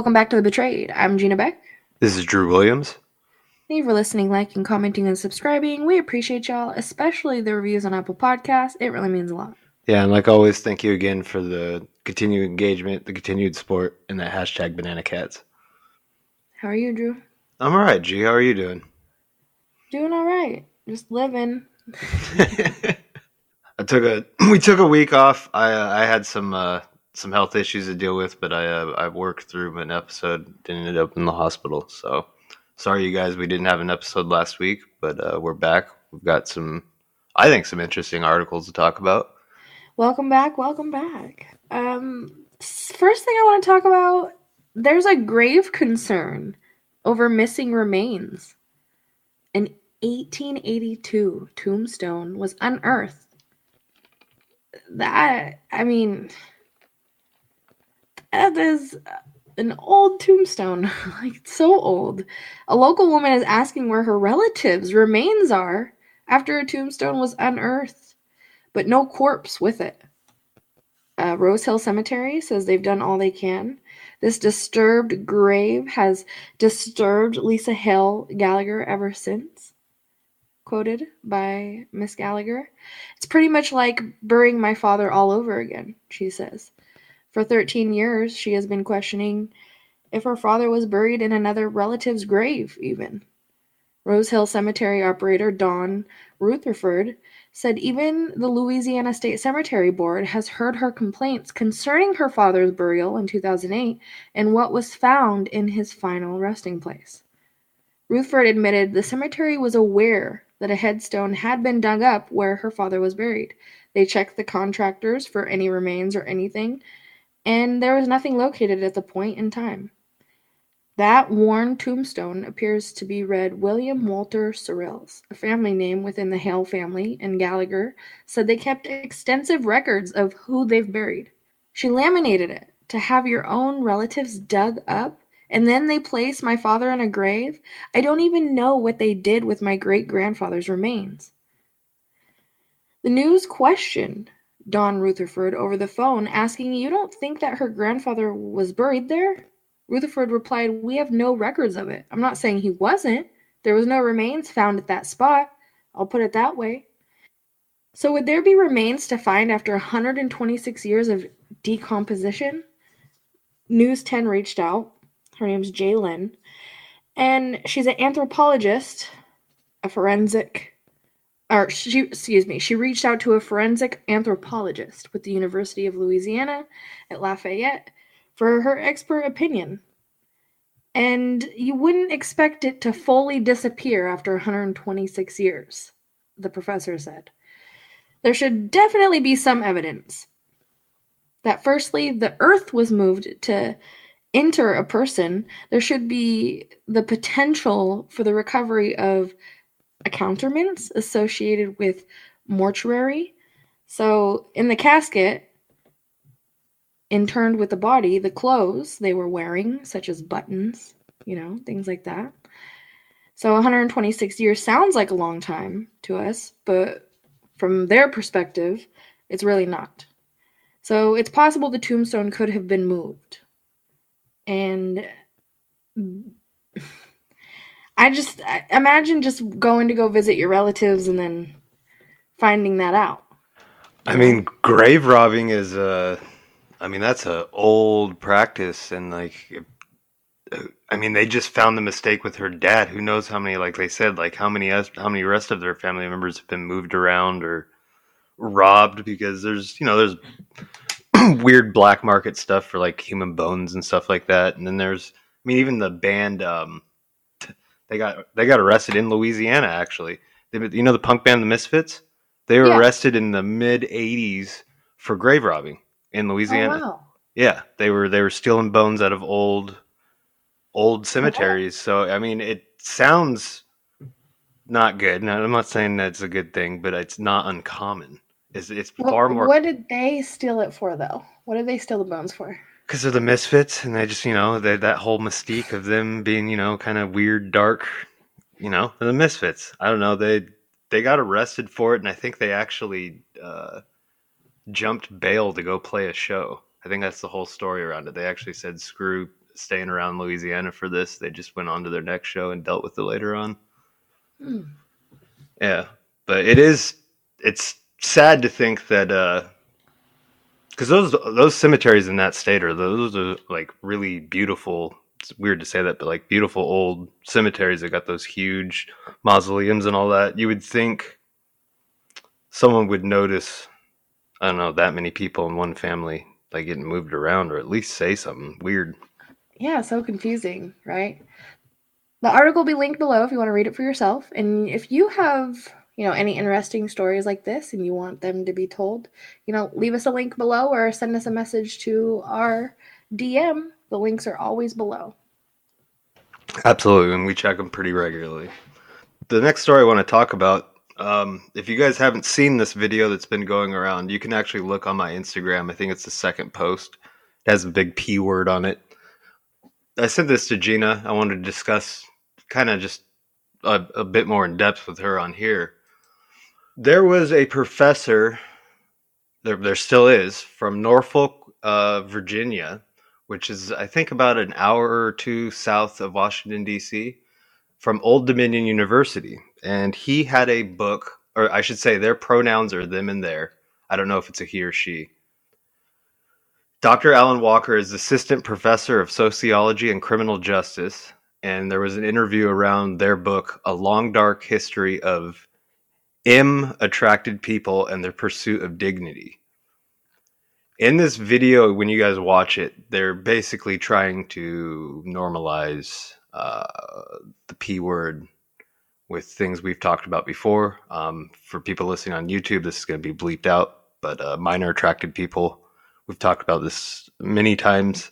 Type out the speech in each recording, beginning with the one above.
Welcome back to The Betrayed. I'm Gina Beck. This is Drew Williams. Thank you for listening, liking, commenting, and subscribing. We appreciate y'all, especially the reviews on Apple Podcasts. It really means a lot. Yeah, and like always, thank you again for the continued engagement, the continued support, and that hashtag BananaKats. How are you, Drew? I'm all right, G. How are you doing? Doing all right. Just living. I took a we took a week off. I uh, I had some uh, some health issues to deal with, but I uh, I worked through an episode. Didn't end up in the hospital, so sorry, you guys. We didn't have an episode last week, but uh, we're back. We've got some, I think, some interesting articles to talk about. Welcome back. Welcome back. Um, first thing I want to talk about there's a grave concern over missing remains. An 1882 tombstone was unearthed. That, I mean, that is an old tombstone. like, so old. A local woman is asking where her relatives' remains are after a tombstone was unearthed, but no corpse with it. Uh, Rose Hill Cemetery says they've done all they can. This disturbed grave has disturbed Lisa Hill Gallagher ever since. Quoted by Miss Gallagher. It's pretty much like burying my father all over again, she says. For 13 years, she has been questioning if her father was buried in another relative's grave, even. Rose Hill Cemetery operator Don Rutherford said even the Louisiana State Cemetery Board has heard her complaints concerning her father's burial in 2008 and what was found in his final resting place. Rutherford admitted the cemetery was aware that a headstone had been dug up where her father was buried. They checked the contractors for any remains or anything, and there was nothing located at the point in time. That worn tombstone appears to be read William Walter Sorrells, a family name within the Hale family, and Gallagher said they kept extensive records of who they've buried. She laminated it to have your own relatives dug up, and then they place my father in a grave. I don't even know what they did with my great grandfather's remains. The news questioned Don Rutherford over the phone, asking, You don't think that her grandfather was buried there? Rutherford replied, We have no records of it. I'm not saying he wasn't. There was no remains found at that spot. I'll put it that way. So, would there be remains to find after 126 years of decomposition? News 10 reached out. Her name's Jay. And she's an anthropologist, a forensic, or she, excuse me, she reached out to a forensic anthropologist with the University of Louisiana at Lafayette for her expert opinion. And you wouldn't expect it to fully disappear after 126 years, the professor said. There should definitely be some evidence that, firstly, the earth was moved to enter a person. There should be the potential for the recovery of accoutrements associated with mortuary. So, in the casket, interned with the body, the clothes they were wearing, such as buttons, you know, things like that. So 126 years sounds like a long time to us, but from their perspective, it's really not. So it's possible the tombstone could have been moved. And I just I imagine just going to go visit your relatives and then finding that out. I mean, grave robbing is uh I mean, that's a old practice, and like, I mean, they just found the mistake with her dad. Who knows how many, like they said, like how many how many rest of their family members have been moved around or robbed because there's you know there's weird black market stuff for like human bones and stuff like that, and then there's I mean even the band um they got they got arrested in Louisiana actually. They, you know the punk band the Misfits? They were Yeah. arrested in the mid '80s for grave robbing in oh, Louisiana. Oh, wow. Yeah, they were they were stealing bones out of old old oh, cemeteries. So I mean, it sounds not good. Now, I'm not saying that's a good thing, but it's not uncommon. It's it's What- far more What did they steal it for, though? What did they steal the bones for? Because of the misfits, and they just you know they, that whole mystique of them being you know kind of weird, dark, you know the misfits. I don't know they they got arrested for it, and I think they actually uh, jumped bail to go play a show. I think that's the whole story around it. They actually said screw staying around Louisiana for this. They just went on to their next show and dealt with it later on. Hmm. Yeah, but it is it's sad to think that because those those cemeteries in that state are those are like really beautiful. It's weird to say that, but like beautiful old cemeteries that got those huge mausoleums and all that. You would think someone would notice. I don't know that many people in one family like getting moved around, or at least say something weird. Yeah, so confusing, right? The article will be linked below if you want to read it for yourself. And if you have, you know, any interesting stories like this and you want them to be told, you know, leave us a link below or send us a message to our DM. The links are always below. Absolutely, and we check them pretty regularly. The next story I want to talk about, um, if you guys haven't seen this video that's been going around, you can actually look on my Instagram. I think it's the second post. It has a big P word on it. I sent this to Gina. I wanted to discuss kind of just a, a bit more in depth with her on here. There was a professor, there, there still is, from Norfolk, uh, Virginia, which is, I think, about an hour or two south of Washington, D.C., from Old Dominion University. And he had a book, or I should say, their pronouns are them and their. I don't know if it's a he or she. Dr. Allyn Walker is assistant professor of sociology and criminal justice and there was an interview around their book, A Long Dark History of M Attracted People and Their Pursuit of Dignity. In this video, when you guys watch it, they're basically trying to normalize uh, the P word with things we've talked about before. Um, for people listening on YouTube, this is going to be bleeped out, but uh, minor attracted people, we've talked about this many times.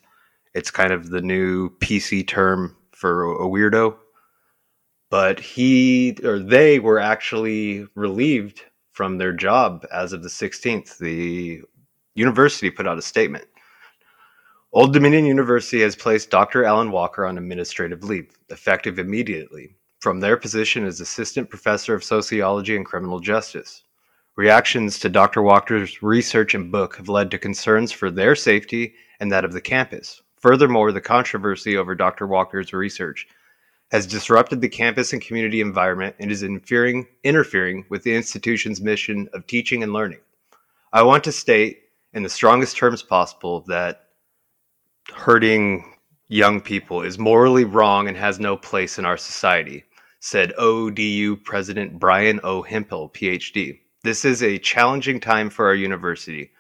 It's kind of the new PC term for a weirdo. But he or they were actually relieved from their job as of the 16th. The university put out a statement. Old Dominion University has placed Dr. Allyn Walker on administrative leave, effective immediately, from their position as assistant professor of sociology and criminal justice. Reactions to Dr. Walker's research and book have led to concerns for their safety and that of the campus. Furthermore, the controversy over Dr. Walker's research has disrupted the campus and community environment and is interfering, interfering with the institution's mission of teaching and learning. I want to state in the strongest terms possible that hurting young people is morally wrong and has no place in our society, said ODU President Brian O. Hemphill, PhD. This is a challenging time for our university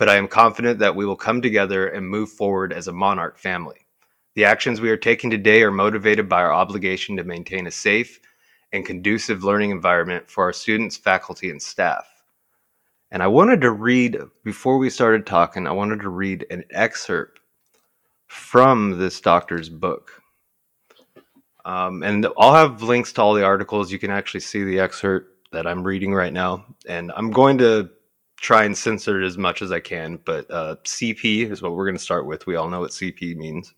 but I am confident that we will come together and move forward as a monarch family. The actions we are taking today are motivated by our obligation to maintain a safe and conducive learning environment for our students, faculty, and staff. And I wanted to read, before we started talking, I wanted to read an excerpt from this doctor's book. Um, and I'll have links to all the articles. You can actually see the excerpt that I'm reading right now. And I'm going to try and censor it as much as I can. But uh, CP is what we're going to start with. We all know what CP means.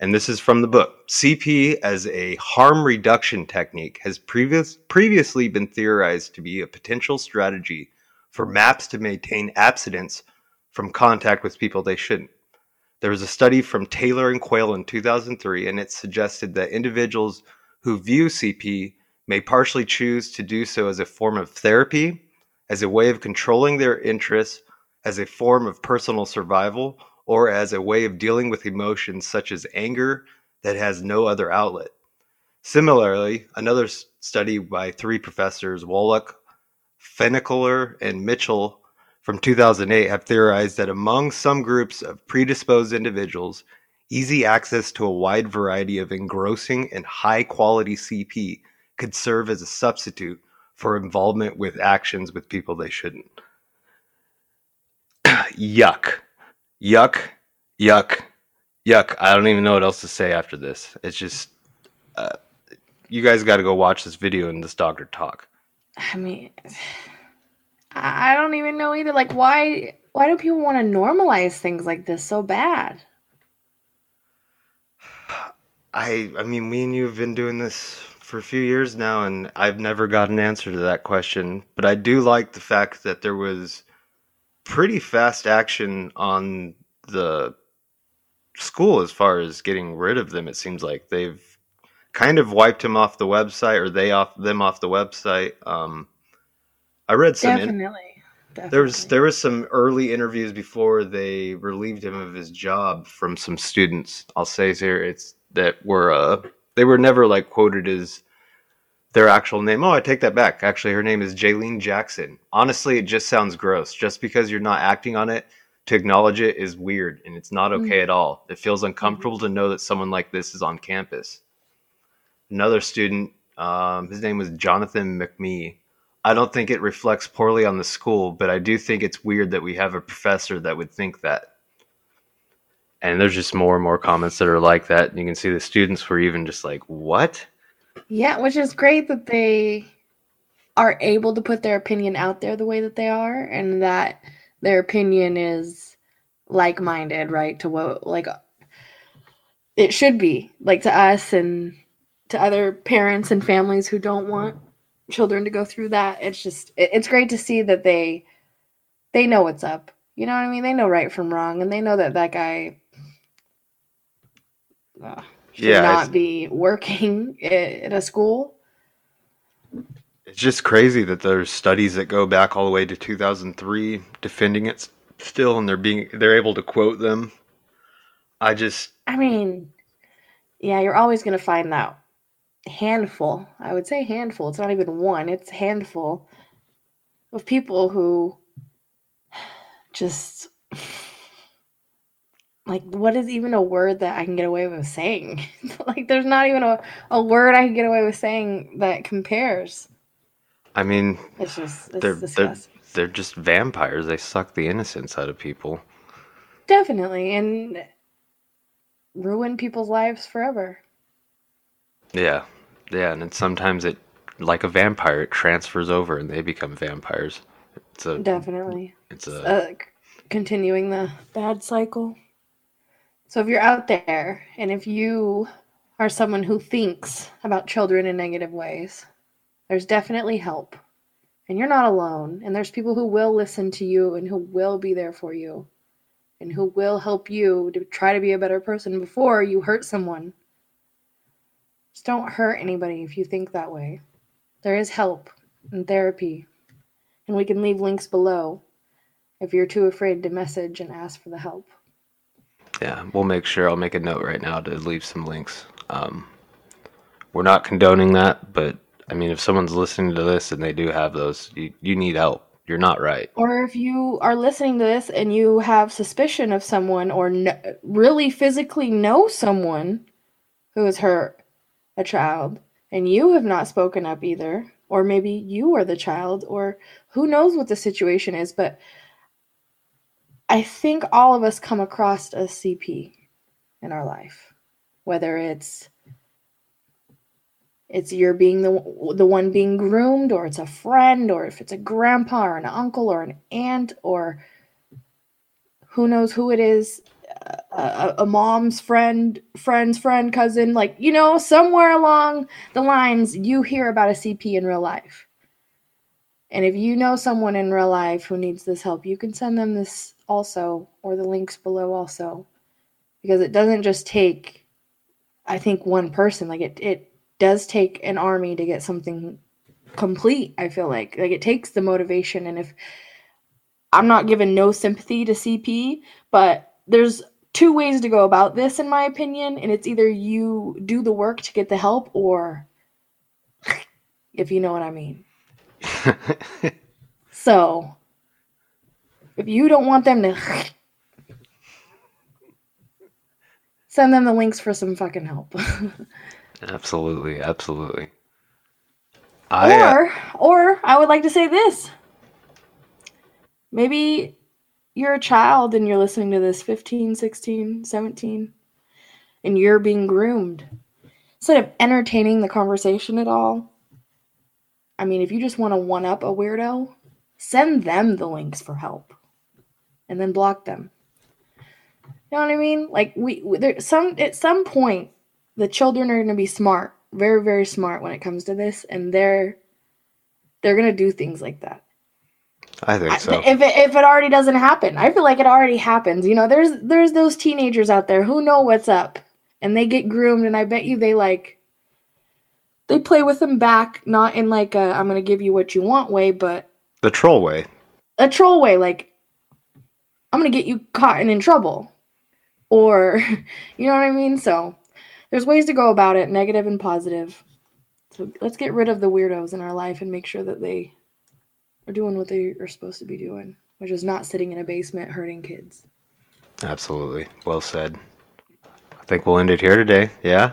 And this is from the book. CP as a harm reduction technique has previous, previously been theorized to be a potential strategy for MAPS to maintain abstinence from contact with people they shouldn't. There was a study from Taylor and Quayle in 2003, and it suggested that individuals who view CP may partially choose to do so as a form of therapy as a way of controlling their interests, as a form of personal survival, or as a way of dealing with emotions such as anger that has no other outlet. Similarly, another study by three professors, Wolak, Finkelhor, and Mitchell, from 2008 have theorized that among some groups of predisposed individuals, easy access to a wide variety of engrossing and high quality CP could serve as a substitute for involvement with actions with people they shouldn't. yuck. Yuck. Yuck. Yuck. I don't even know what else to say after this. It's just, uh, you guys got to go watch this video and this doctor talk. I mean, I don't even know either. Like, why? Why do people want to normalize things like this so bad? I I mean, me and you have been doing this for a few years now, and I've never got an answer to that question. But I do like the fact that there was pretty fast action on the school as far as getting rid of them. It seems like they've kind of wiped him off the website, or they off them off the website. Um, I read some. in- Definitely. Definitely. there was there was some early interviews before they relieved him of his job from some students. I'll say here it's that were uh they were never like quoted as their actual name. Oh, I take that back. Actually, her name is Jaylene Jackson. Honestly, it just sounds gross. Just because you're not acting on it, to acknowledge it is weird and it's not okay at all. It feels uncomfortable to know that someone like this is on campus. Another student, um, his name was Jonathan McMee. I don't think it reflects poorly on the school, but I do think it's weird that we have a professor that would think that. And there's just more and more comments that are like that. And you can see the students were even just like, what? Yeah, which is great that they are able to put their opinion out there the way that they are and that their opinion is like-minded, right? To what like it should be, like to us and to other parents and families who don't want children to go through that. It's just it's great to see that they they know what's up. You know what I mean? They know right from wrong and they know that that guy uh, should Yeah, not be working i- at a school. It's just crazy that there's studies that go back all the way to 2003 defending it still, and they're being they're able to quote them. I just I mean, yeah, you're always going to find that handful. I would say handful. It's not even one, it's handful of people who just like what is even a word that I can get away with saying? like there's not even a, a word I can get away with saying that compares. I mean It's just it's they're they're they're just vampires. They suck the innocence out of people. Definitely and ruin people's lives forever. Yeah, yeah, and sometimes it like a vampire, it transfers over and they become vampires. It's a Definitely. it's a uh, continuing the bad cycle. So if you're out there and if you are someone who thinks about children in negative ways, there's definitely help. And you're not alone. And there's people who will listen to you and who will be there for you and who will help you to try to be a better person before you hurt someone. Just don't hurt anybody if you think that way. There is help and therapy. And we can leave links below if you're too afraid to message and ask for the help. Yeah, we'll make sure. I'll make a note right now to leave some links. Um, we're not condoning that, but I mean, if someone's listening to this and they do have those, you, you need help. You're not right. Or if you are listening to this and you have suspicion of someone or kn- really physically know someone who has hurt a child and you have not spoken up either, or maybe you are the child, or who knows what the situation is, but I think all of us come across a CP in our life, whether it's it's you're being the the one being groomed or it's a friend or if it's a grandpa or an uncle or an aunt or who knows who it is a, a, a mom's friend friend's friend cousin like you know somewhere along the lines you hear about a cp in real life. And if you know someone in real life who needs this help you can send them this also or the links below also. Because it doesn't just take i think one person like it, it does take an army to get something complete i feel like. Like it takes the motivation and if i'm not giving no sympathy to cp but there's two ways to go about this in my opinion and it's either you do the work to get the help or if you know what i mean. So if you don't want them to send them the links for some fucking help absolutely, absolutely. I uh, or or I would like to say this. Maybe you're a child and you're listening to this 15, 16, 17 and you're being groomed. Instead of entertaining the conversation at all, I mean, if you just want to one up a weirdo, send them the links for help and then block them. You know what I mean? Like we, there some at some point the children are going to be smart, very very smart when it comes to this and they're they're going to do things like that. I think so. If it, if it already doesn't happen, I feel like it already happens. You know, there's there's those teenagers out there who know what's up, and they get groomed, and I bet you they like they play with them back, not in like a I'm gonna give you what you want way, but the troll way. a troll way, like I'm gonna get you caught and in trouble, or you know what I mean. So there's ways to go about it, negative and positive. So let's get rid of the weirdos in our life and make sure that they are doing what they are supposed to be doing, which is not sitting in a basement hurting kids. Absolutely. Well said. I think we'll end it here today. Yeah?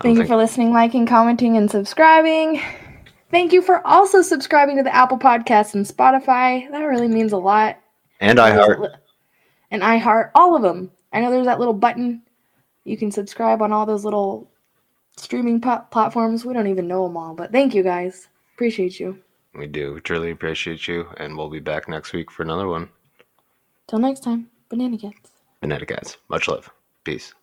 Thank you think- for listening, liking, commenting, and subscribing. Thank you for also subscribing to the Apple Podcasts and Spotify. That really means a lot. And I heart. And I heart all of them. I know there's that little button. You can subscribe on all those little streaming po- platforms. We don't even know them all, but thank you guys. Appreciate you. We do. We truly appreciate you. And we'll be back next week for another one. Till next time, BananaKats. Banana Cats. Much love. Peace.